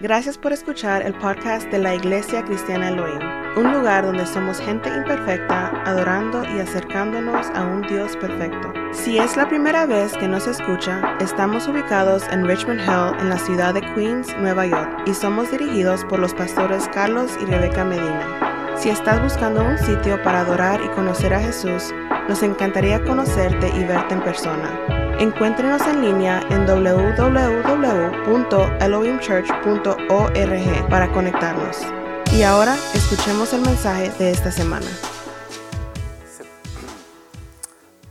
Gracias por escuchar el podcast de la Iglesia Cristiana Elohim, un lugar donde somos gente imperfecta, adorando y acercándonos a un Dios perfecto. Si es la primera vez que nos escucha, estamos ubicados en Richmond Hill, en la ciudad de Queens, Nueva York, y somos dirigidos por los pastores Carlos y Rebeca Medina. Si estás buscando un sitio para adorar y conocer a Jesús, nos encantaría conocerte y verte en persona. Encuéntrenos en línea en www.elohimchurch.org para conectarnos. Y ahora escuchemos el mensaje de esta semana.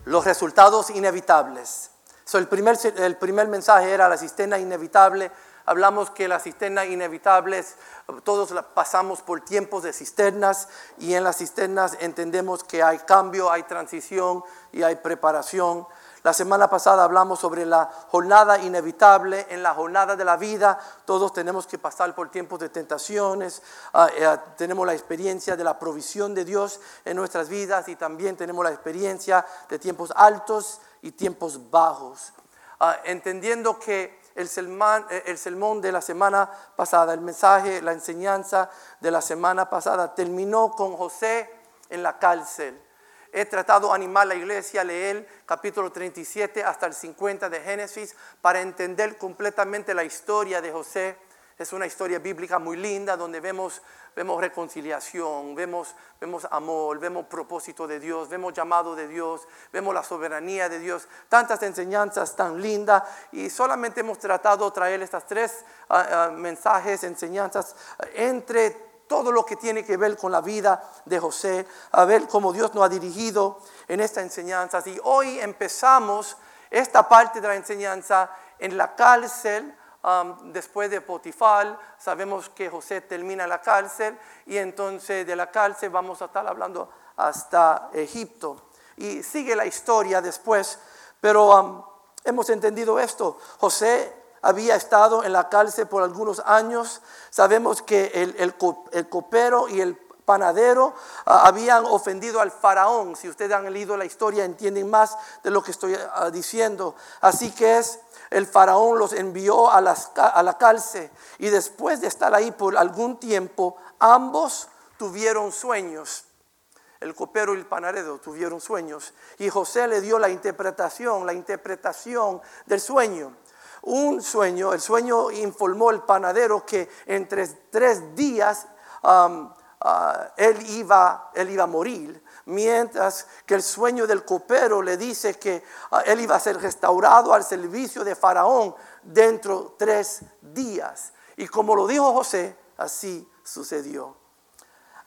Los resultados inevitables. el, primer, el primer mensaje era la cisterna inevitable. Hablamos que la cisterna inevitable, todos pasamos por tiempos de cisternas y en las cisternas entendemos que hay cambio, hay transición y hay preparación. La semana pasada hablamos sobre la jornada inevitable. En la jornada de la vida todos tenemos que pasar por tiempos de tentaciones. Ah, eh, tenemos la experiencia de la provisión de Dios en nuestras vidas y también tenemos la experiencia de tiempos altos y tiempos bajos. Ah, entendiendo que el eh, el sermón de la semana pasada, el mensaje, la enseñanza de la semana pasada terminó con José en la cárcel. He tratado de animar a la iglesia a leer capítulo 37 hasta el 50 de Génesis para entender completamente la historia de José. Es una historia bíblica muy linda donde vemos, vemos reconciliación, vemos, vemos amor, vemos propósito de Dios, vemos llamado de Dios, vemos la soberanía de Dios, tantas enseñanzas tan lindas y solamente hemos tratado de traer estas tres ah, ah, mensajes, enseñanzas entre todo lo que tiene que ver con la vida de José, a ver cómo Dios nos ha dirigido en esta enseñanza. Y hoy empezamos esta parte de la enseñanza en la cárcel. Um, después de Potifar, sabemos que José termina la cárcel y entonces de la cárcel vamos a estar hablando hasta Egipto. Y sigue la historia después, pero um, hemos entendido esto. José había estado en la cárcel por algunos años. Sabemos que el, copero y el panadero ah, habían ofendido al faraón. Si ustedes han leído la historia entienden más de lo que estoy ah, diciendo. Así que es, el faraón los envió a, a la cárcel y después de estar ahí por algún tiempo, ambos tuvieron sueños. El copero y el panadero tuvieron sueños y José le dio la interpretación, la interpretación del sueño un sueño, el sueño informó el panadero que entre tres días um, uh, él, iba, él iba a morir, mientras que el sueño del copero le dice que uh, él iba a ser restaurado al servicio de Faraón dentro de tres días. Y como lo dijo José, así sucedió.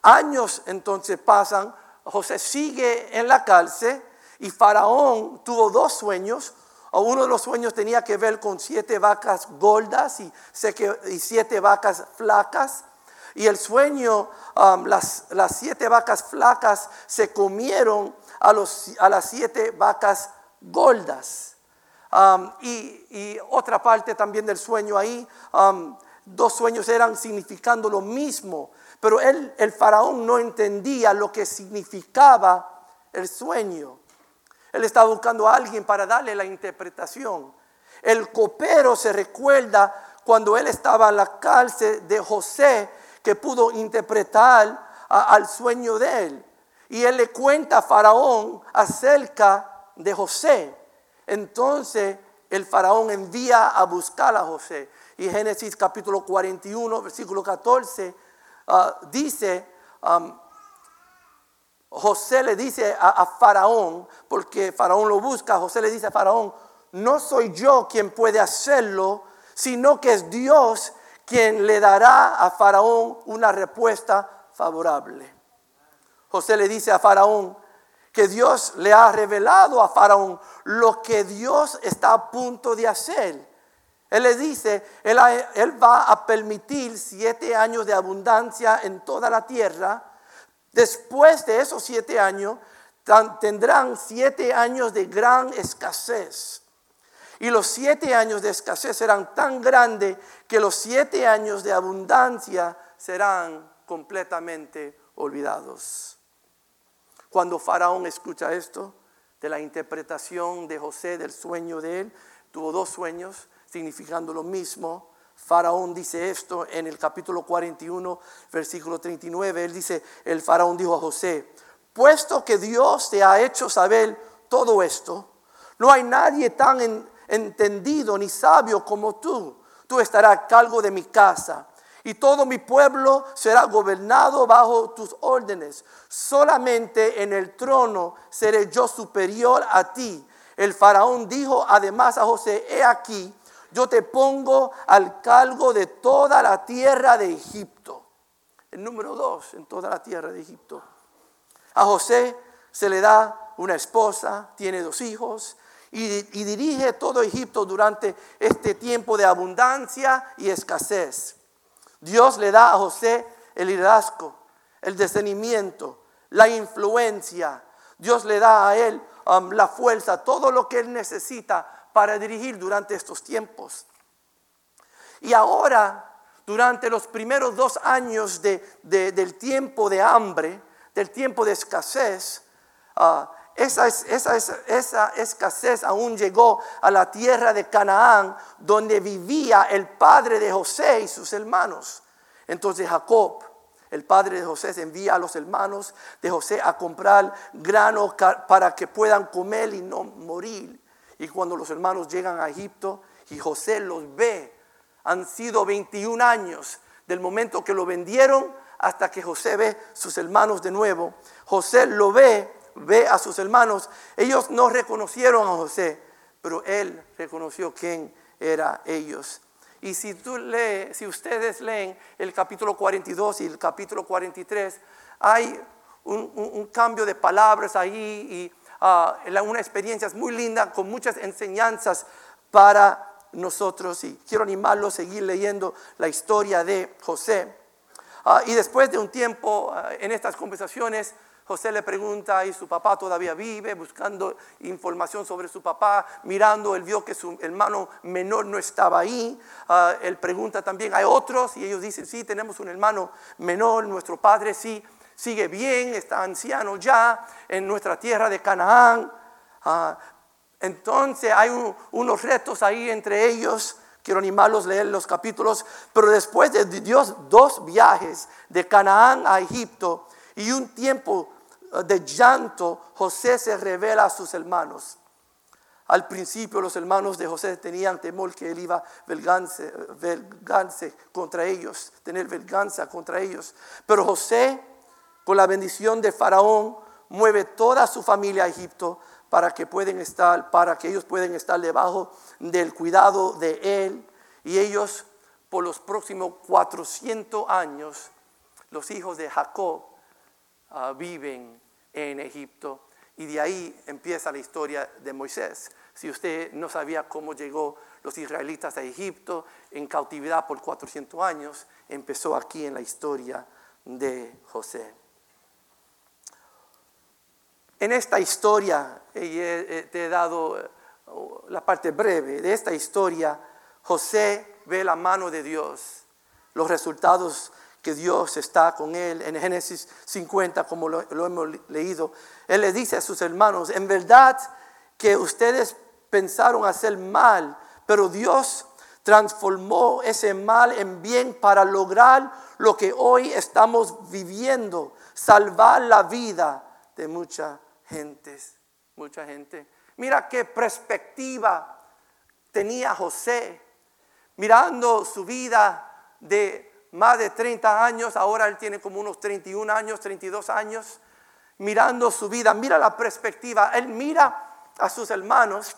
Años entonces pasan, José sigue en la cárcel y Faraón tuvo dos sueños, uno de los sueños tenía que ver con siete vacas gordas y, siete vacas flacas. Y el sueño, um, las, siete vacas flacas se comieron a, las siete vacas gordas. Um, y, otra parte también del sueño ahí, um, dos sueños eran significando lo mismo, pero él, el faraón no entendía lo que significaba el sueño. Él estaba buscando a alguien para darle la interpretación. El copero se recuerda cuando él estaba en la cárcel de José que pudo interpretar al sueño de él. Y él le cuenta a Faraón acerca de José. Entonces el Faraón envía a buscar a José. Y Génesis capítulo 41, versículo 14, ah, dice, José le dice a, Faraón, porque Faraón lo busca, José le dice a Faraón, no soy yo quien puede hacerlo, sino que es Dios quien le dará a Faraón una respuesta favorable. José le dice a Faraón que Dios le ha revelado a Faraón lo que Dios está a punto de hacer. Él le dice, él, va a permitir siete años de abundancia en toda la tierra Después de esos siete años, tendrán siete años de gran escasez. Y los siete años de escasez serán tan grandes que los siete años de abundancia serán completamente olvidados. Cuando Faraón escucha esto, de la interpretación de José del sueño de él, tuvo dos sueños significando lo mismo. Faraón dice esto en el capítulo 41, versículo 39. Él dice, el faraón dijo a José, puesto que Dios te ha hecho saber todo esto, no hay nadie tan entendido ni sabio como tú. Tú estarás a cargo de mi casa y todo mi pueblo será gobernado bajo tus órdenes. Solamente en el trono seré yo superior a ti. El faraón dijo además a José, he aquí, yo te pongo al cargo de toda la tierra de Egipto. El número dos en toda la tierra de Egipto. A José se le da una esposa, tiene dos hijos y, dirige todo Egipto durante este tiempo de abundancia y escasez. Dios le da a José el liderazgo, el discernimiento, la influencia. Dios le da a él um, la fuerza, todo lo que él necesita para dirigir durante estos tiempos. Y ahora, durante los primeros dos años del tiempo de hambre, del tiempo de escasez, ah, esa, esa, escasez aún llegó a la tierra de Canaán, donde vivía el padre de José y sus hermanos. Entonces Jacob, el padre de José, envía a los hermanos de José a comprar grano para que puedan comer y no morir. Y cuando los hermanos llegan a Egipto y José los ve, han sido 21 años del momento que lo vendieron hasta que José ve sus hermanos de nuevo. José lo ve ve a sus hermanos, ellos no reconocieron a José, pero él reconoció quién era ellos. Y si tú lees, si ustedes leen el capítulo 42 y el capítulo 43, hay un, cambio de palabras ahí ah, una experiencia muy linda con muchas enseñanzas para nosotros. Y quiero animarlos a seguir leyendo la historia de José. Ah, y después de un tiempo ah, en estas conversaciones, José le pregunta y su papá todavía vive, buscando información sobre su papá, mirando, él vio que su hermano menor no estaba ahí. Ah, él pregunta también, ¿hay otros? Y ellos dicen, sí, tenemos un hermano menor, nuestro padre sí sigue bien, está anciano ya en nuestra tierra de Canaán. Ah, entonces hay unos retos ahí entre ellos. Quiero animarlos a leer los capítulos. Pero después de Dios, dos viajes de Canaán a Egipto y un tiempo de llanto, José se revela a sus hermanos. Al principio los hermanos de José tenían temor que él iba a vengarse, contra ellos, tener venganza contra ellos. Pero José, con la bendición de Faraón, mueve toda su familia a Egipto para que pueden estar, para que ellos puedan estar debajo del cuidado de él. Y ellos, por los próximos 400 años, los hijos de Jacob Ah, viven en Egipto. Y de ahí empieza la historia de Moisés. Si usted no sabía cómo llegó los israelitas a Egipto en cautividad por 400 años, empezó aquí en la historia de José. En esta historia, te he dado eh, la parte breve de esta historia, José ve la mano de Dios, los resultados que Dios está con él. En Génesis 50, como lo, hemos leído, él le dice a sus hermanos, en verdad que ustedes pensaron hacer mal, pero Dios transformó ese mal en bien para lograr lo que hoy estamos viviendo, salvar la vida de mucha gente, mucha gente. Mira qué perspectiva tenía José, mirando su vida de más de 30 años, ahora él tiene como unos 31 años, 32 años, mirando su vida, mira la perspectiva, él mira a sus hermanos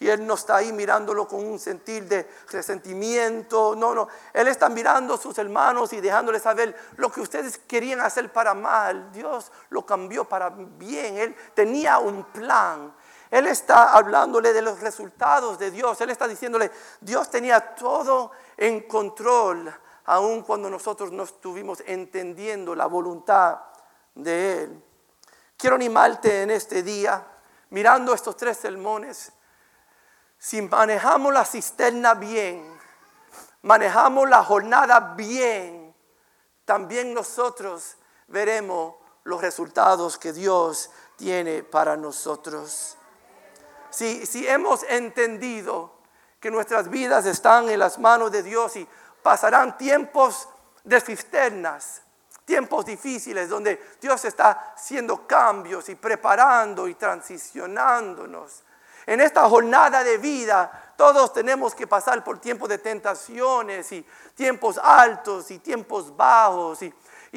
y él no está ahí mirándolo con un sentir de resentimiento, no, no, él está mirando a sus hermanos y dejándoles saber lo que ustedes querían hacer para mal, Dios lo cambió para bien, él tenía un plan. Él está hablándole de los resultados de Dios. Él está diciéndole, Dios tenía todo en control aun cuando nosotros no estuvimos entendiendo la voluntad de Él. Quiero animarte en este día, mirando estos tres sermones, si manejamos la cisterna bien, manejamos la jornada bien, también nosotros veremos los resultados que Dios tiene para nosotros. Si, si hemos entendido que nuestras vidas están en las manos de Dios y pasarán tiempos de cisternas, tiempos difíciles donde Dios está haciendo cambios y preparando y transicionándonos. En esta jornada de vida todos tenemos que pasar por tiempos de tentaciones y tiempos altos y tiempos bajos y,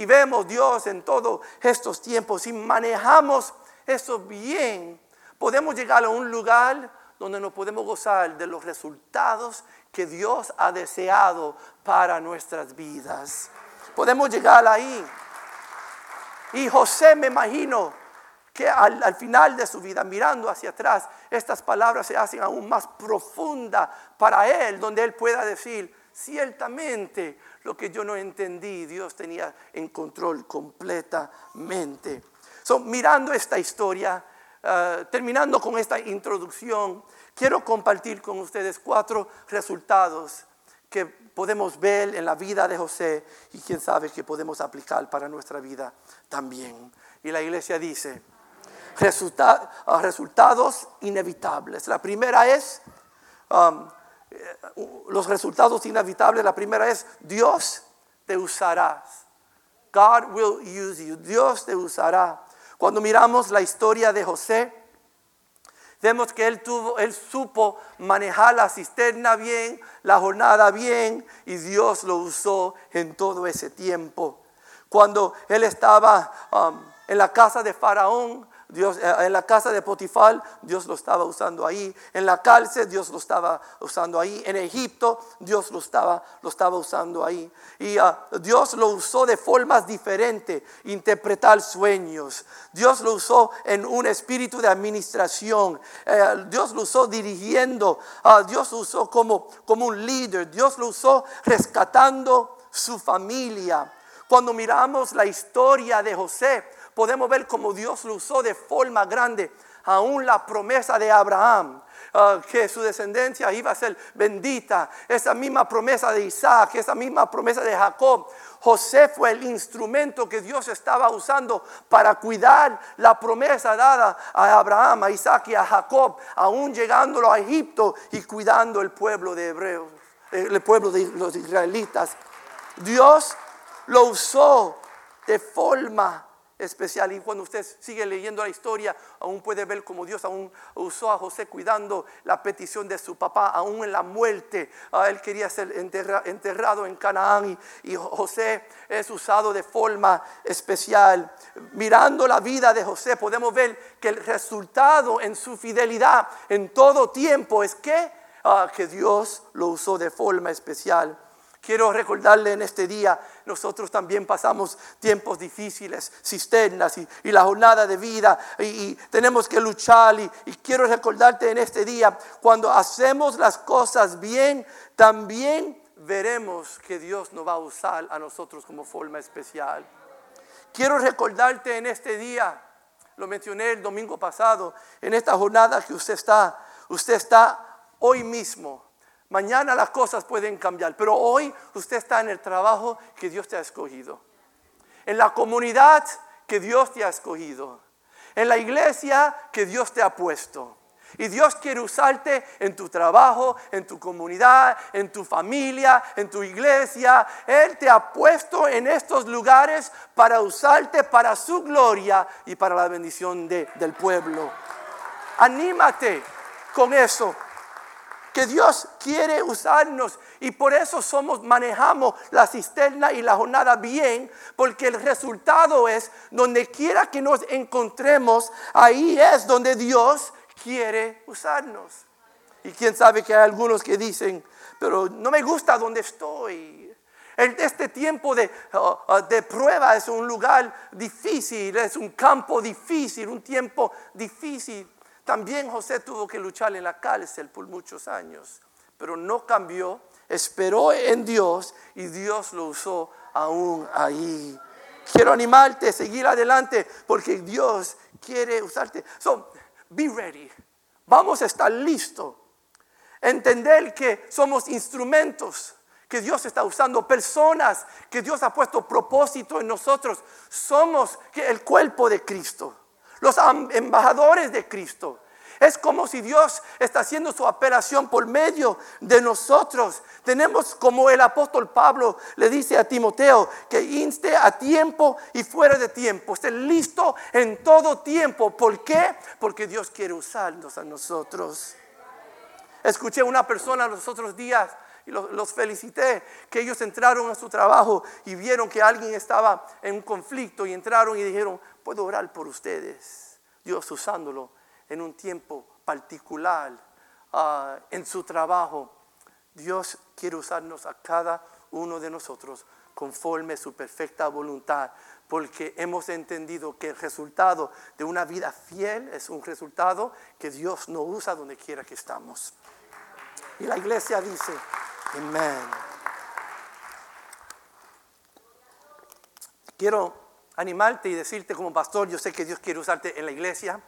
vemos Dios en todos estos tiempos y manejamos eso bien. Podemos llegar a un lugar donde nos podemos gozar de los resultados que Dios ha deseado para nuestras vidas. Podemos llegar ahí. Y José me imagino que al, final de su vida, mirando hacia atrás, estas palabras se hacen aún más profundas para él, donde él pueda decir, ciertamente lo que yo no entendí, Dios tenía en control completamente. So, mirando esta historia, eh, terminando con esta introducción, quiero compartir con ustedes cuatro resultados que podemos ver en la vida de José y quién sabe que podemos aplicar para nuestra vida también. Y la iglesia dice, Ah, resultados inevitables. La primera es, um, eh, los resultados inevitables, la primera es, Dios te usará. God will use you. Dios te usará. Cuando miramos la historia de José, vemos que él tuvo, él supo manejar la cisterna bien, la jornada bien, y Dios lo usó en todo ese tiempo. Cuando él estaba um, en la casa de Faraón, Dios, eh, en la casa de Potifar, Dios lo estaba usando ahí. En la cárcel, Dios lo estaba usando ahí. En Egipto, Dios lo estaba, lo estaba usando ahí. Y ah, Dios lo usó de formas diferentes, interpretar sueños. Dios lo usó en un espíritu de administración. Eh, Dios lo usó dirigiendo. Uh, Dios lo usó como, como un líder. Dios lo usó rescatando su familia. Cuando miramos la historia de José, podemos ver cómo Dios lo usó de forma grande. Aún la promesa de Abraham, ah, que su descendencia iba a ser bendita, esa misma promesa de Isaac, esa misma promesa de Jacob. José fue el instrumento que Dios estaba usando para cuidar la promesa dada a Abraham, a Isaac y a Jacob, aún llegándolo a Egipto y cuidando el pueblo de hebreos, el pueblo de los israelitas. Dios lo usó de forma especial. Y cuando usted sigue leyendo la historia, aún puede ver cómo Dios aún usó a José cuidando la petición de su papá, aún en la muerte. Ah, él quería ser enterrado en Canaán y, José es usado de forma especial. Mirando la vida de José, podemos ver que el resultado en su fidelidad en todo tiempo es que, ah, que Dios lo usó de forma especial. Quiero recordarle en este día, nosotros también pasamos tiempos difíciles, cisternas y, la jornada de vida y, tenemos que luchar. Y, quiero recordarte en este día, cuando hacemos las cosas bien, también veremos que Dios nos va a usar a nosotros como forma especial. Quiero recordarte en este día, lo mencioné el domingo pasado, en esta jornada que usted está, usted está hoy mismo Mañana las cosas pueden cambiar, pero hoy usted está en el trabajo que Dios te ha escogido, en la comunidad que Dios te ha escogido, en la iglesia que Dios te ha puesto. Y Dios quiere usarte en tu trabajo, en tu comunidad, en tu familia, en tu iglesia. Él te ha puesto en estos lugares para usarte para su gloria y para la bendición del pueblo. Anímate con eso que Dios quiere usarnos y por eso somos manejamos la cisterna y la jornada bien, porque el resultado es donde quiera que nos encontremos, ahí es donde Dios quiere usarnos. Y quién sabe que hay algunos que dicen, pero no me gusta donde estoy. Este tiempo de, uh, uh, de, prueba es un lugar difícil, es un campo difícil, un tiempo difícil. También José tuvo que luchar en la cárcel por muchos años, pero no cambió, esperó en Dios y Dios lo usó aún ahí. Quiero animarte, seguir adelante, porque Dios quiere usarte. So, be ready. Vamos a estar listos. Entender que somos instrumentos que Dios está usando, personas que Dios ha puesto propósito en nosotros. Somos el cuerpo de Cristo los embajadores de Cristo. Es como si Dios está haciendo su apelación por medio de nosotros. Tenemos como el apóstol Pablo le dice a Timoteo que inste a tiempo y fuera de tiempo. Esté listo en todo tiempo. ¿Por qué? Porque Dios quiere usarnos a nosotros. Escuché una persona los otros días y los, felicité, que ellos entraron a su trabajo y vieron que alguien estaba en un conflicto y entraron y dijeron, puedo orar por ustedes. Dios usándolo en un tiempo particular ah, en su trabajo. Dios quiere usarnos a cada uno de nosotros conforme su perfecta voluntad, porque hemos entendido que el resultado de una vida fiel es un resultado que Dios no usa donde quiera que estamos. Y la iglesia dice, amén. Quiero animarte y decirte como pastor, yo sé que Dios quiere usarte en la iglesia,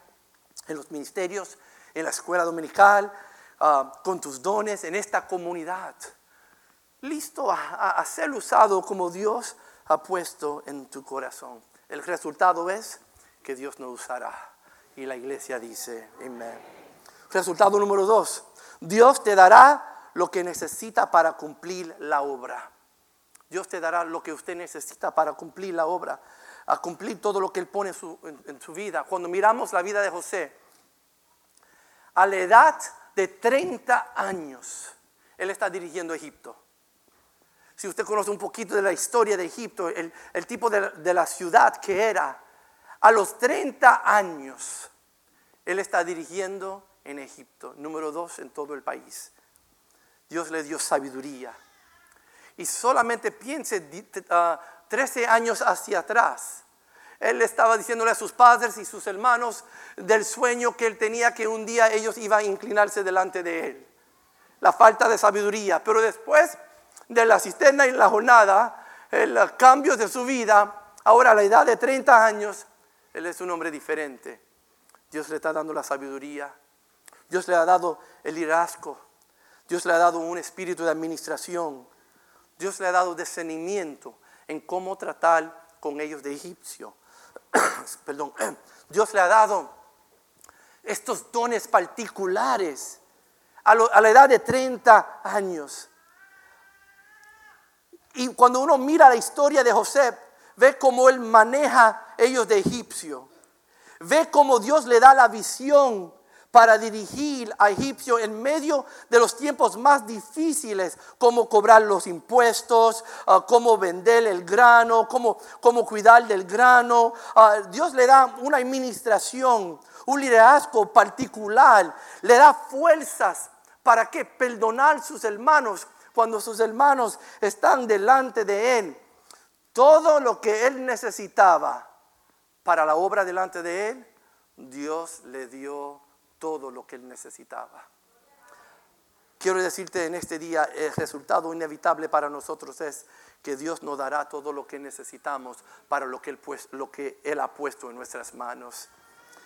en los ministerios, en la escuela dominical, ah, con tus dones, en esta comunidad. Listo a, a ser usado como Dios ha puesto en tu corazón. El resultado es que Dios nos usará. Y la iglesia dice, amén. Resultado número dos, Dios te dará lo que necesita para cumplir la obra. Dios te dará lo que usted necesita para cumplir la obra, a cumplir todo lo que Él pone en su, vida. Cuando miramos la vida de José, a la edad de 30 años, Él está dirigiendo Egipto. Si usted conoce un poquito de la historia de Egipto, el, tipo de, la ciudad que era, a los 30 años, Él está dirigiendo en Egipto, número dos en todo el país. Dios le dio sabiduría. Y solamente piense 13 ah, años hacia atrás. Él estaba diciéndole a sus padres y sus hermanos del sueño que él tenía que un día ellos iban a inclinarse delante de él. La falta de sabiduría. Pero después de la cisterna y la jornada, el cambio de su vida, ahora a la edad de 30 años, él es un hombre diferente. Dios le está dando la sabiduría. Dios le ha dado el liderazgo. Dios le ha dado un espíritu de administración. Dios le ha dado discernimiento en cómo tratar con ellos de egipcio. Perdón. Dios le ha dado estos dones particulares a, la edad de 30 años. Y cuando uno mira la historia de José, ve cómo él maneja ellos de egipcio. Ve cómo Dios le da la visión para dirigir a Egipcio en medio de los tiempos más difíciles, como cobrar los impuestos, ah, cómo vender el grano, cómo, cómo cuidar del grano. Ah, Dios le da una administración, un liderazgo particular, le da fuerzas para que perdonar sus hermanos cuando sus hermanos están delante de él. Todo lo que él necesitaba para la obra delante de él, Dios le dio todo lo que él necesitaba. Quiero decirte en este día, el resultado inevitable para nosotros es que Dios nos dará todo lo que necesitamos para lo que Él, pues, lo que él ha puesto en nuestras manos.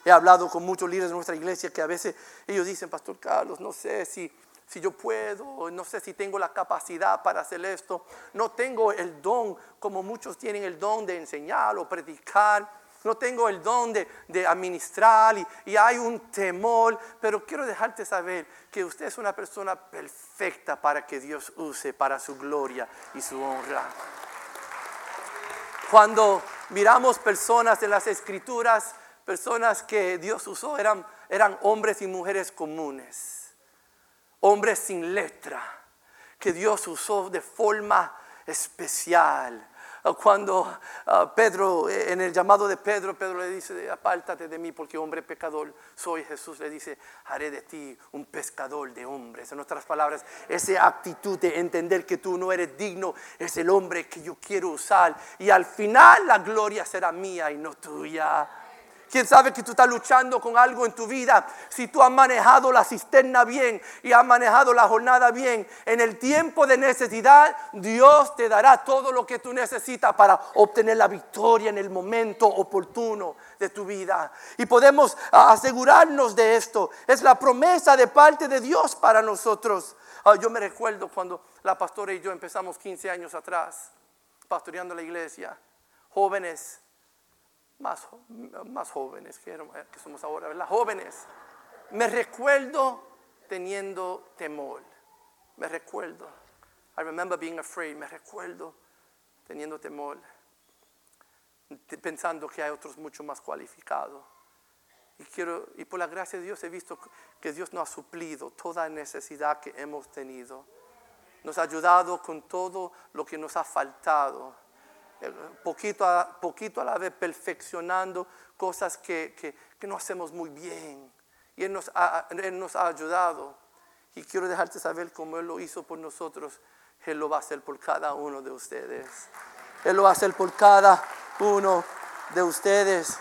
He hablado con muchos líderes de nuestra iglesia que a veces ellos dicen, Pastor Carlos, no sé si, si yo puedo, no sé si tengo la capacidad para hacer esto, no tengo el don como muchos tienen el don de enseñar o predicar no tengo el don de, administrar y, hay un temor, pero quiero dejarte saber que usted es una persona perfecta para que Dios use para su gloria y su honra. Cuando miramos personas en las escrituras, personas que Dios usó eran, eran hombres y mujeres comunes, hombres sin letra, que Dios usó de forma especial cuando ah, Pedro, eh, en el llamado de Pedro, Pedro le dice, apártate de mí porque hombre pecador soy. Jesús le dice, haré de ti un pescador de hombres. En otras palabras, esa actitud de entender que tú no eres digno es el hombre que yo quiero usar. Y al final la gloria será mía y no tuya. ¿Quién sabe que tú estás luchando con algo en tu vida? Si tú has manejado la cisterna bien y has manejado la jornada bien, en el tiempo de necesidad, Dios te dará todo lo que tú necesitas para obtener la victoria en el momento oportuno de tu vida. Y podemos asegurarnos de esto. Es la promesa de parte de Dios para nosotros. Ah, yo me recuerdo cuando la pastora y yo empezamos 15 años atrás, pastoreando la iglesia, jóvenes más, más jóvenes que, somos ahora, ¿verdad? Jóvenes, Me recuerdo teniendo temor. Me recuerdo. I remember being afraid. Me recuerdo teniendo temor. Pensando que hay otros mucho más cualificados. Y, quiero, y por la gracia de Dios he visto que Dios nos ha suplido toda necesidad que hemos tenido. Nos ha ayudado con todo lo que nos ha faltado. Poquito a, poquito a la vez perfeccionando cosas que, que, no hacemos muy bien. Y Él nos, ha, Él nos ha ayudado. Y quiero dejarte saber cómo Él lo hizo por nosotros. Él lo va a hacer por cada uno de ustedes. Él lo va a hacer por cada uno de ustedes.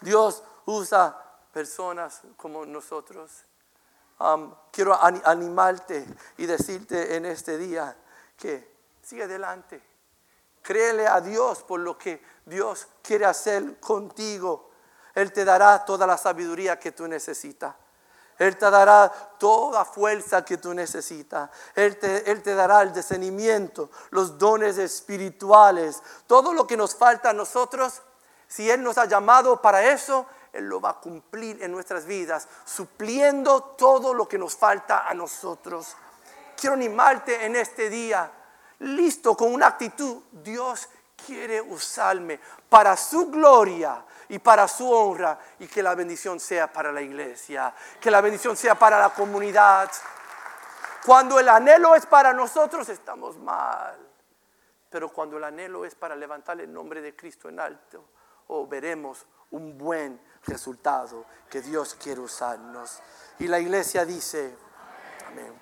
Dios usa personas como nosotros. Quiero animarte y decirte en este día que sigue adelante. Créele a Dios por lo que Dios quiere hacer contigo. Él te dará toda la sabiduría que tú necesitas. Él te dará toda fuerza que tú necesitas. Él te, Él te, dará el discernimiento, los dones espirituales, todo lo que nos falta a nosotros. Si Él nos ha llamado para eso, Él lo va a cumplir en nuestras vidas, supliendo todo lo que nos falta a nosotros. Quiero animarte en este día, listo, con una actitud. Dios quiere usarme para su gloria y para su honra y que la bendición sea para la iglesia, que la bendición sea para la comunidad. Cuando el anhelo es para nosotros estamos mal, pero cuando el anhelo es para levantar el nombre de Cristo en alto, oh, veremos un buen resultado que Dios quiere usarnos. Y la iglesia dice, amén.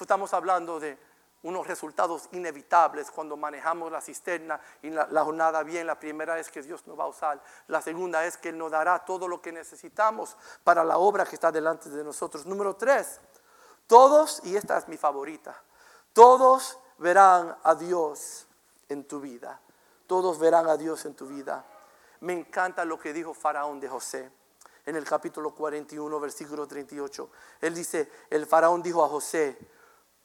estamos hablando de unos resultados inevitables cuando manejamos la cisterna y la, jornada bien. La primera es que Dios nos va a usar. La segunda es que Él nos dará todo lo que necesitamos para la obra que está delante de nosotros. Número tres, todos, y esta es mi favorita, todos verán a Dios en tu vida. Todos verán a Dios en tu vida. Me encanta lo que dijo Faraón de José en el capítulo 41, versículo 38. Él dice, el faraón dijo a José,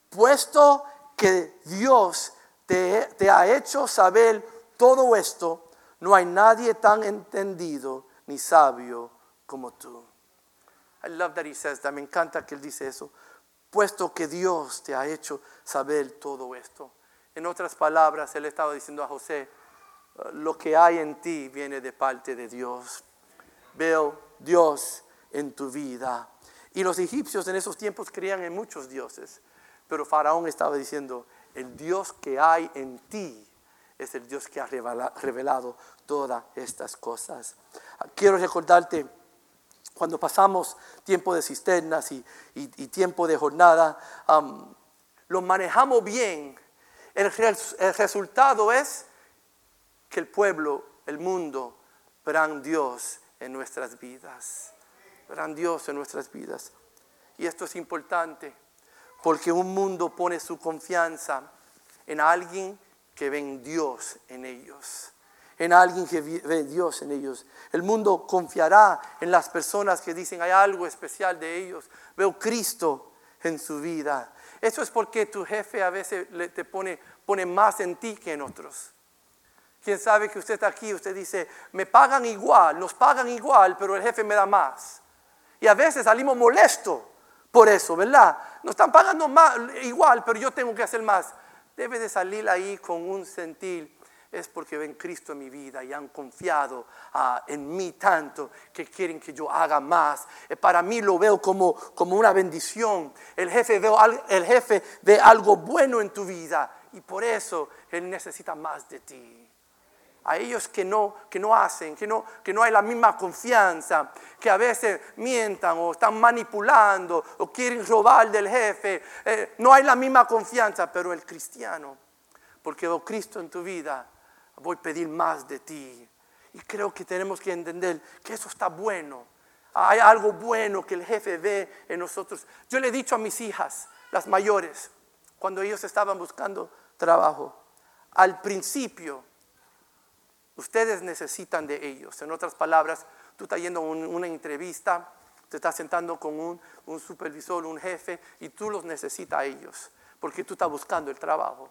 puesto que Dios te, ha hecho saber todo esto, no hay nadie tan entendido ni sabio como tú. I love that he says that. Me encanta que él dice eso. Puesto que Dios te ha hecho saber todo esto. En otras palabras, él estaba diciendo a José, lo que hay en ti viene de parte de Dios. Veo Dios en tu vida. Y los egipcios en esos tiempos creían en muchos dioses. Pero Faraón estaba diciendo, el Dios que hay en ti es el Dios que ha revelado todas estas cosas. Quiero recordarte, cuando pasamos tiempo de cisternas y, tiempo de jornada, lo manejamos bien. El, el, resultado es que el pueblo, el mundo, verán Dios en nuestras vidas. Verán Dios en nuestras vidas. Y esto es importante porque un mundo pone su confianza en alguien que ve en Dios en ellos. En alguien que ve Dios en ellos. El mundo confiará en las personas que dicen hay algo especial de ellos. Veo Cristo en su vida. Eso es porque tu jefe a veces te pone, más en ti que en otros. Quién sabe que usted está aquí, usted dice, me pagan igual, nos pagan igual, pero el jefe me da más. Y a veces salimos molestos por eso, ¿verdad? Nos están pagando más, igual, pero yo tengo que hacer más. Debe de salir ahí con un sentir. Es porque ven Cristo en mi vida y han confiado ah, en mí tanto que quieren que yo haga más. Eh, para mí lo veo como, como una bendición. El jefe, veo, el jefe ve algo bueno en tu vida y por eso Él necesita más de ti a ellos que no, que no hacen, que no, que no hay la misma confianza, que a veces mientan o están manipulando o quieren robar del jefe. Eh, no hay la misma confianza, pero el cristiano, porque veo Cristo en tu vida, voy a pedir más de ti. Y creo que tenemos que entender que eso está bueno. Hay algo bueno que el jefe ve en nosotros. Yo le he dicho a mis hijas, las mayores, cuando ellos estaban buscando trabajo, al principio, Ustedes necesitan de ellos. En otras palabras, tú estás yendo a una entrevista, te estás sentando con un, supervisor, un jefe, y tú los necesitas a ellos, porque tú estás buscando el trabajo.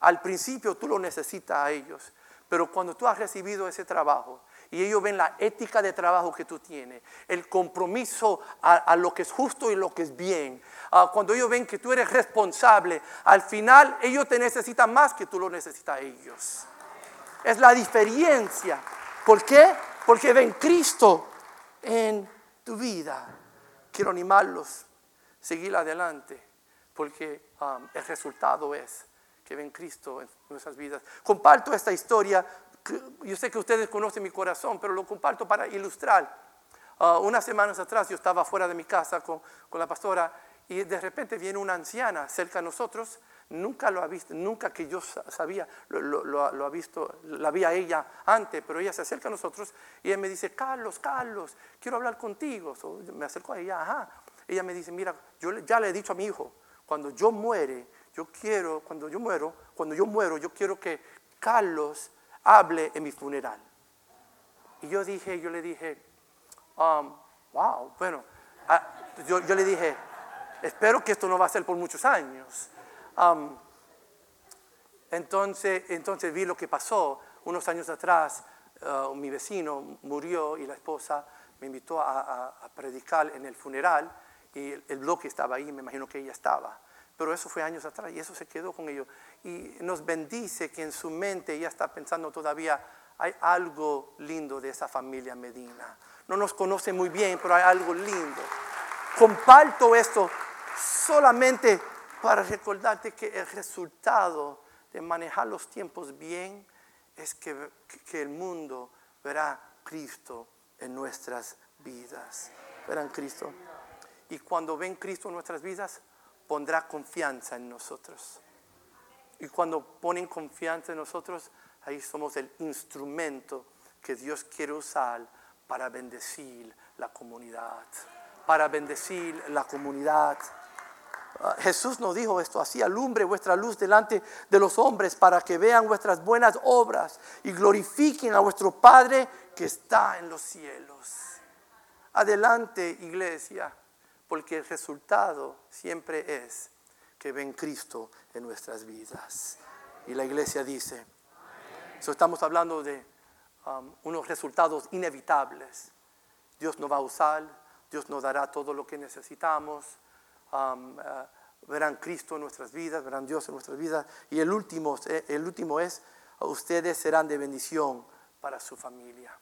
Al principio tú lo necesitas a ellos, pero cuando tú has recibido ese trabajo y ellos ven la ética de trabajo que tú tienes, el compromiso a, lo que es justo y lo que es bien, ah, cuando ellos ven que tú eres responsable, al final ellos te necesitan más que tú lo necesitas a ellos. Es la diferencia. ¿Por qué? Porque ven Cristo en tu vida. Quiero animarlos, seguir adelante, porque um, el resultado es que ven Cristo en nuestras vidas. Comparto esta historia, yo sé que ustedes conocen mi corazón, pero lo comparto para ilustrar. Uh, unas semanas atrás yo estaba fuera de mi casa con, con la pastora y de repente viene una anciana cerca de nosotros Nunca lo ha visto, nunca que yo sabía, lo, ha visto, la vi a ella antes, pero ella se acerca a nosotros y me dice, Carlos, Carlos, quiero hablar contigo. me acerco a ella, ajá. Ella me dice, mira, yo ya le he dicho a mi hijo, cuando yo muere, yo quiero, cuando yo muero, cuando yo muero, yo quiero que Carlos hable en mi funeral. Y yo dije, yo le dije, um, wow, bueno, ah, yo, yo le dije, espero que esto no va a ser por muchos años entonces, entonces vi lo que pasó. Unos años atrás, uh, mi vecino murió y la esposa me invitó a, predicar en el funeral y el, bloque estaba ahí, me imagino que ella estaba. Pero eso fue años atrás y eso se quedó con ellos. Y nos bendice que en su mente ella está pensando todavía, hay algo lindo de esa familia Medina. No nos conoce muy bien, pero hay algo lindo. Comparto esto solamente para recordarte que el resultado de manejar los tiempos bien es que, el mundo verá Cristo en nuestras vidas. Verán Cristo. Y cuando ven Cristo en nuestras vidas, pondrá confianza en nosotros. Y cuando ponen confianza en nosotros, ahí somos el instrumento que Dios quiere usar para bendecir la comunidad. Para bendecir la comunidad. Ah, Jesús nos dijo esto, así alumbre vuestra luz delante de los hombres para que vean vuestras buenas obras y glorifiquen a vuestro Padre que está en los cielos. Adelante, iglesia, porque el resultado siempre es que ven Cristo en nuestras vidas. Y la iglesia dice, eso estamos hablando de um, unos resultados inevitables. Dios nos va a usar, Dios nos dará todo lo que necesitamos Um, uh, verán Cristo en nuestras vidas, verán Dios en nuestras vidas. Y el último, eh, el último es, ustedes serán de bendición para su familia.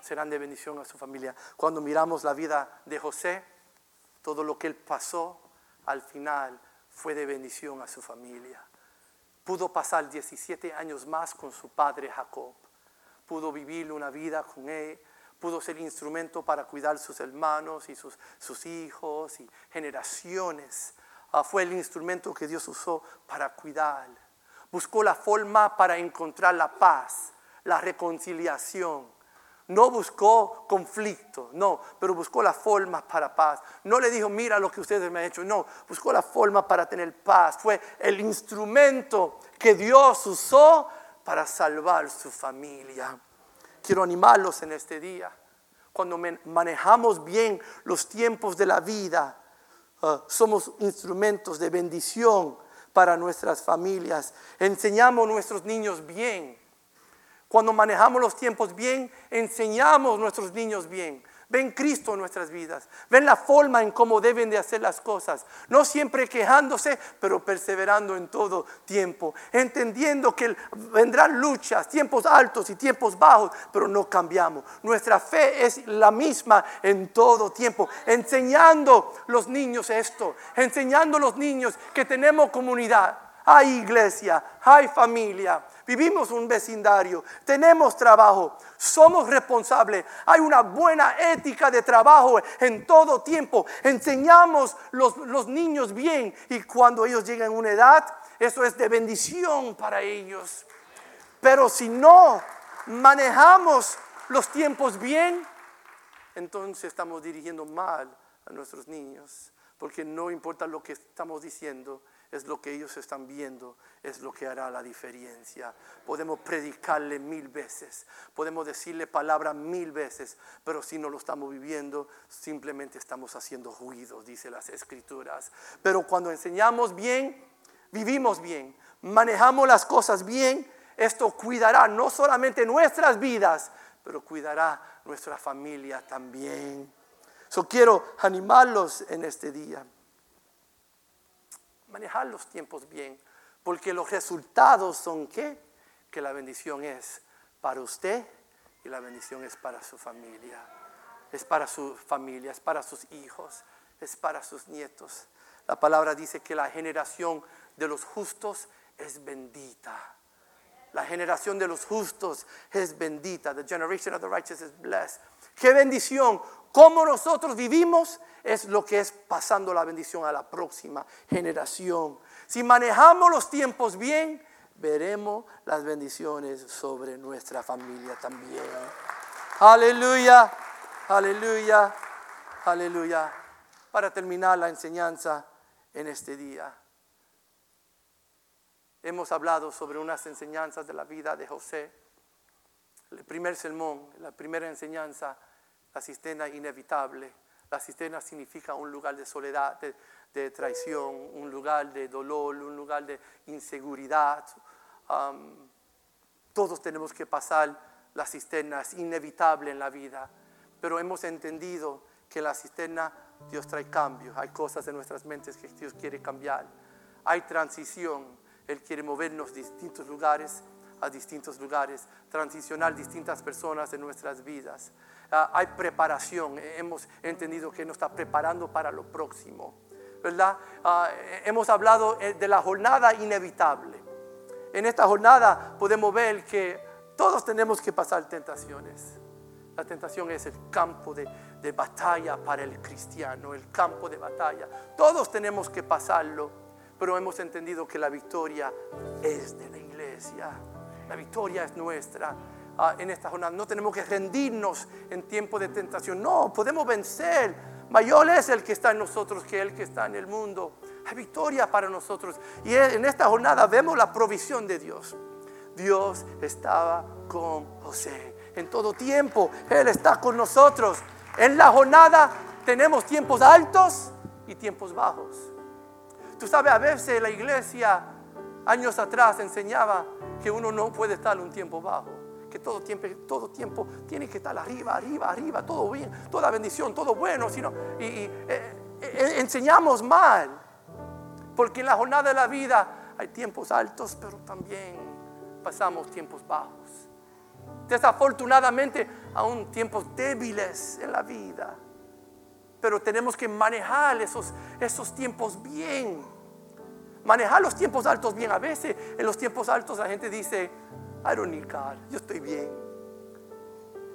Serán de bendición a su familia. Cuando miramos la vida de José, todo lo que él pasó, al final fue de bendición a su familia. Pudo pasar 17 años más con su padre Jacob. Pudo vivir una vida con él, pudo ser instrumento para cuidar sus hermanos y sus, sus hijos y generaciones. Ah, fue el instrumento que Dios usó para cuidar. Buscó la forma para encontrar la paz, la reconciliación. No buscó conflicto, no, pero buscó la forma para paz. No le dijo, mira lo que ustedes me han hecho, no, buscó la forma para tener paz. Fue el instrumento que Dios usó para salvar su familia. Quiero animarlos en este día. Cuando manejamos bien los tiempos de la vida, ah, somos instrumentos de bendición para nuestras familias. Enseñamos a nuestros niños bien. Cuando manejamos los tiempos bien, enseñamos a nuestros niños bien. Ven Cristo en nuestras vidas. Ven la forma en cómo deben de hacer las cosas. No siempre quejándose, pero perseverando en todo tiempo. Entendiendo que vendrán luchas, tiempos altos y tiempos bajos, pero no cambiamos. Nuestra fe es la misma en todo tiempo. Enseñando los niños esto. Enseñando a los niños que tenemos comunidad. Hay iglesia, hay familia vivimos un vecindario, tenemos trabajo, somos responsables, hay una buena ética de trabajo en todo tiempo, enseñamos los, los niños bien y cuando ellos llegan a una edad, eso es de bendición para ellos. Pero si no manejamos los tiempos bien, entonces estamos dirigiendo mal a nuestros niños, porque no importa lo que estamos diciendo, es lo que ellos están viendo, es lo que hará la diferencia. Podemos predicarle mil veces, podemos decirle palabra mil veces, pero si no lo estamos viviendo, simplemente estamos haciendo ruido, dice las escrituras. Pero cuando enseñamos bien, vivimos bien, manejamos las cosas bien, esto cuidará no solamente nuestras vidas, pero cuidará nuestra familia también. So quiero animarlos en este día. Manejar los tiempos bien, porque los resultados son qué? Que la bendición es para usted y la bendición es para su familia. Es para su familia, es para sus hijos, es para sus nietos. La palabra dice que la generación de los justos es bendita. La generación de los justos es bendita. The generation of the righteous is blessed. Qué bendición. Cómo nosotros vivimos es lo que es pasando la bendición a la próxima generación. Si manejamos los tiempos bien, veremos las bendiciones sobre nuestra familia también. Aleluya, aleluya, aleluya. Para terminar la enseñanza en este día. Hemos hablado sobre unas enseñanzas de la vida de José. El primer sermón, la primera enseñanza, la cisterna inevitable. La cisterna significa un lugar de soledad, de, traición, un lugar de dolor, un lugar de inseguridad. todos tenemos que pasar la cisterna, es inevitable en la vida, pero hemos entendido que la cisterna, Dios trae cambio, hay cosas en nuestras mentes que Dios quiere cambiar, hay transición, él quiere movernos de distintos lugares a distintos lugares, transicionar distintas personas en nuestras vidas. Ah, hay preparación, hemos entendido que nos está preparando para lo próximo, ¿verdad? Ah, hemos hablado eh, de la jornada inevitable. En esta jornada podemos ver que todos tenemos que pasar tentaciones. La tentación es el campo de, de batalla para el cristiano, el campo de batalla. Todos tenemos que pasarlo pero hemos entendido que la victoria es de la iglesia. La victoria es nuestra ah, en esta jornada. No tenemos que rendirnos en tiempo de tentación. No, podemos vencer. Mayor es el que está en nosotros que el que está en el mundo. Hay victoria para nosotros. Y en esta jornada vemos la provisión de Dios. Dios estaba con José. En todo tiempo Él está con nosotros. En la jornada tenemos tiempos altos y tiempos bajos. Tú sabes, a veces la iglesia años atrás enseñaba que uno no puede estar un tiempo bajo, que todo tiempo, todo tiempo tiene que estar arriba, arriba, arriba, todo bien, toda bendición, todo bueno, sino, y, eh, eh, enseñamos mal, porque en la jornada de la vida hay tiempos altos, pero también pasamos tiempos bajos. Desafortunadamente, aún tiempos débiles en la vida pero tenemos que manejar esos, esos tiempos bien. Manejar los tiempos altos bien. A veces en los tiempos altos la gente dice, I don't yo estoy bien.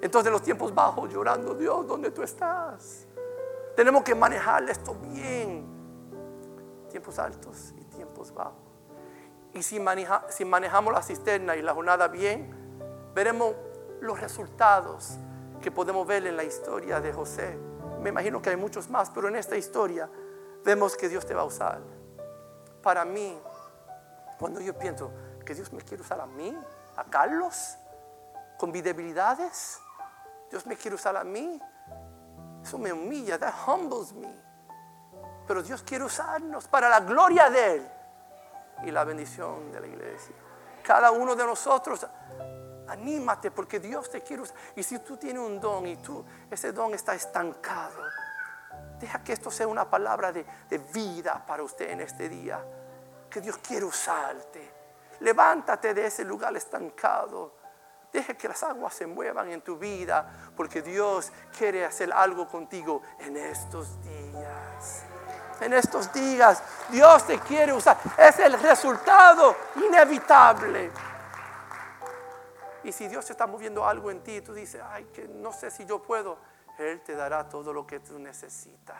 Entonces en los tiempos bajos llorando, Dios, ¿dónde tú estás? Tenemos que manejar esto bien. Tiempos altos y tiempos bajos. Y si manejamos la cisterna y la jornada bien, veremos los resultados que podemos ver en la historia de José me imagino que hay muchos más, pero en esta historia vemos que Dios te va a usar. Para mí, cuando yo pienso que Dios me quiere usar a mí, a Carlos, con mis debilidades, Dios me quiere usar a mí, eso me humilla, that humbles me. Pero Dios quiere usarnos para la gloria de Él y la bendición de la iglesia. Cada uno de nosotros Anímate porque Dios te quiere usar. Y si tú tienes un don y tú, ese don está estancado, deja que esto sea una palabra de, de vida para usted en este día. Que Dios quiere usarte. Levántate de ese lugar estancado. Deja que las aguas se muevan en tu vida porque Dios quiere hacer algo contigo en estos días. En estos días Dios te quiere usar. Es el resultado inevitable y si Dios está moviendo algo en ti, tú dices, ay, que no sé si yo puedo, Él te dará todo lo que tú necesitas.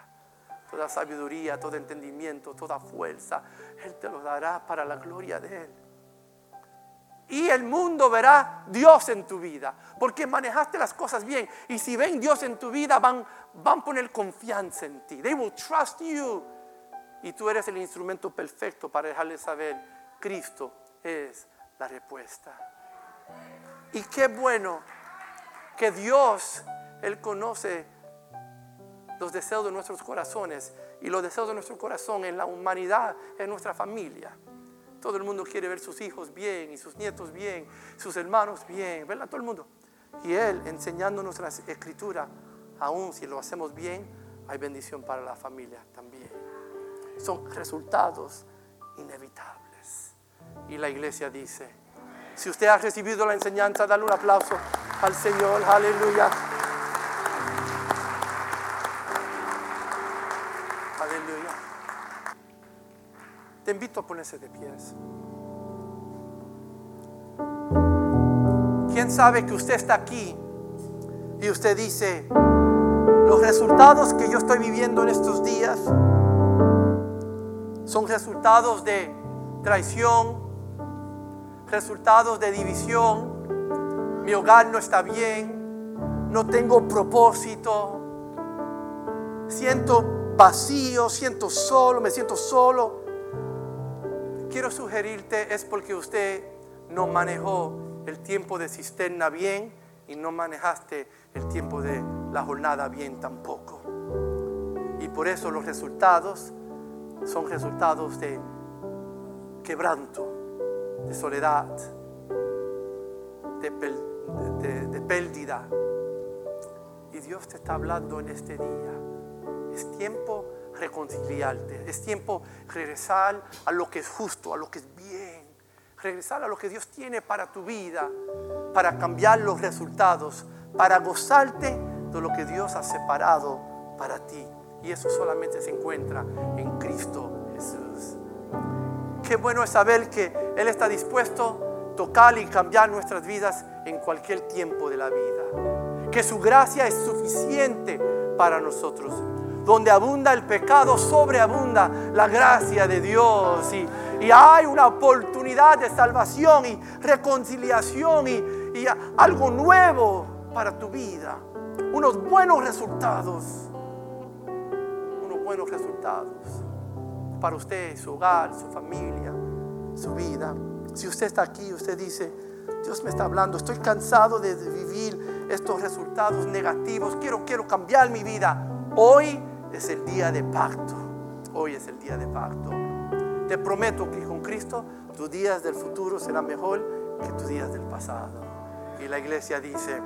Toda sabiduría, todo entendimiento, toda fuerza. Él te lo dará para la gloria de Él. Y el mundo verá Dios en tu vida, porque manejaste las cosas bien. Y si ven Dios en tu vida, van, van a poner confianza en ti. They will trust you. Y tú eres el instrumento perfecto para dejarles saber, Cristo es la respuesta. Y qué bueno que Dios, Él conoce los deseos de nuestros corazones y los deseos de nuestro corazón en la humanidad, en nuestra familia. Todo el mundo quiere ver sus hijos bien y sus nietos bien, sus hermanos bien, ¿verdad? Todo el mundo. Y Él enseñándonos la escritura, aún si lo hacemos bien, hay bendición para la familia también. Son resultados inevitables. Y la iglesia dice, si usted ha recibido la enseñanza, dale un aplauso al Señor. Aleluya. Ponerse de pies. ¿Quién sabe que usted está aquí y usted dice, los resultados que yo estoy viviendo en estos días son resultados de traición, resultados de división, mi hogar no está bien, no tengo propósito, siento vacío, siento solo, me siento solo. Quiero sugerirte es porque usted no manejó el tiempo de cisterna bien y no manejaste el tiempo de la jornada bien tampoco. Y por eso los resultados son resultados de quebranto, de soledad, de, pérdida. Y Dios te está hablando en este día. Es tiempo reconciliarte, es tiempo regresar a lo que es justo, a lo que es bien, regresar a lo que Dios tiene para tu vida, para cambiar los resultados, para gozarte de lo que Dios ha separado para ti. Y eso solamente se encuentra en Cristo Jesús. Qué bueno es saber que Él está dispuesto a tocar y cambiar nuestras vidas en cualquier tiempo de la vida. Que su gracia es suficiente para nosotros. Donde abunda el pecado, sobreabunda la gracia de Dios. Y, y hay una oportunidad de salvación y reconciliación y, y algo nuevo para tu vida. Unos buenos resultados buenos resultados para usted, su hogar, su familia, su vida. Si usted está aquí, usted dice, Dios me está hablando, estoy cansado de vivir estos resultados negativos, quiero, quiero cambiar mi vida. Hoy es el día de pacto, hoy es el día de pacto. Te prometo que con Cristo tus días del futuro serán mejor que tus días del pasado. Y la iglesia dice,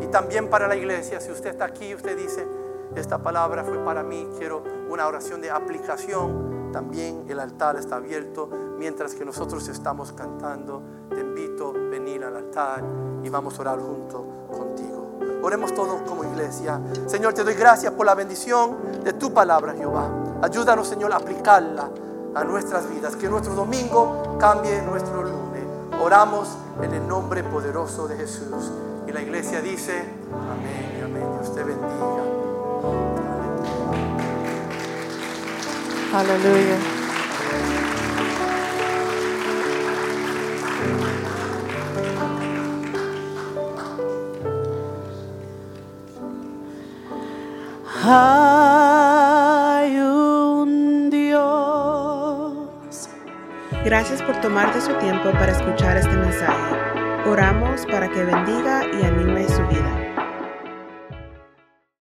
y también para la iglesia, si usted está aquí, usted dice, esta palabra fue para mí. Quiero una oración de aplicación. También el altar está abierto mientras que nosotros estamos cantando. Te invito a venir al altar y vamos a orar junto contigo. Oremos todos como iglesia. Señor, te doy gracias por la bendición de tu palabra, Jehová. Ayúdanos, Señor, a aplicarla a nuestras vidas. Que nuestro domingo cambie nuestro lunes. Oramos en el nombre poderoso de Jesús. Y la iglesia dice, amén amén. Dios te bendiga. Aleluya. Hay un Dios. Gracias por tomarte su tiempo para escuchar este mensaje. Oramos para que bendiga y anime su vida.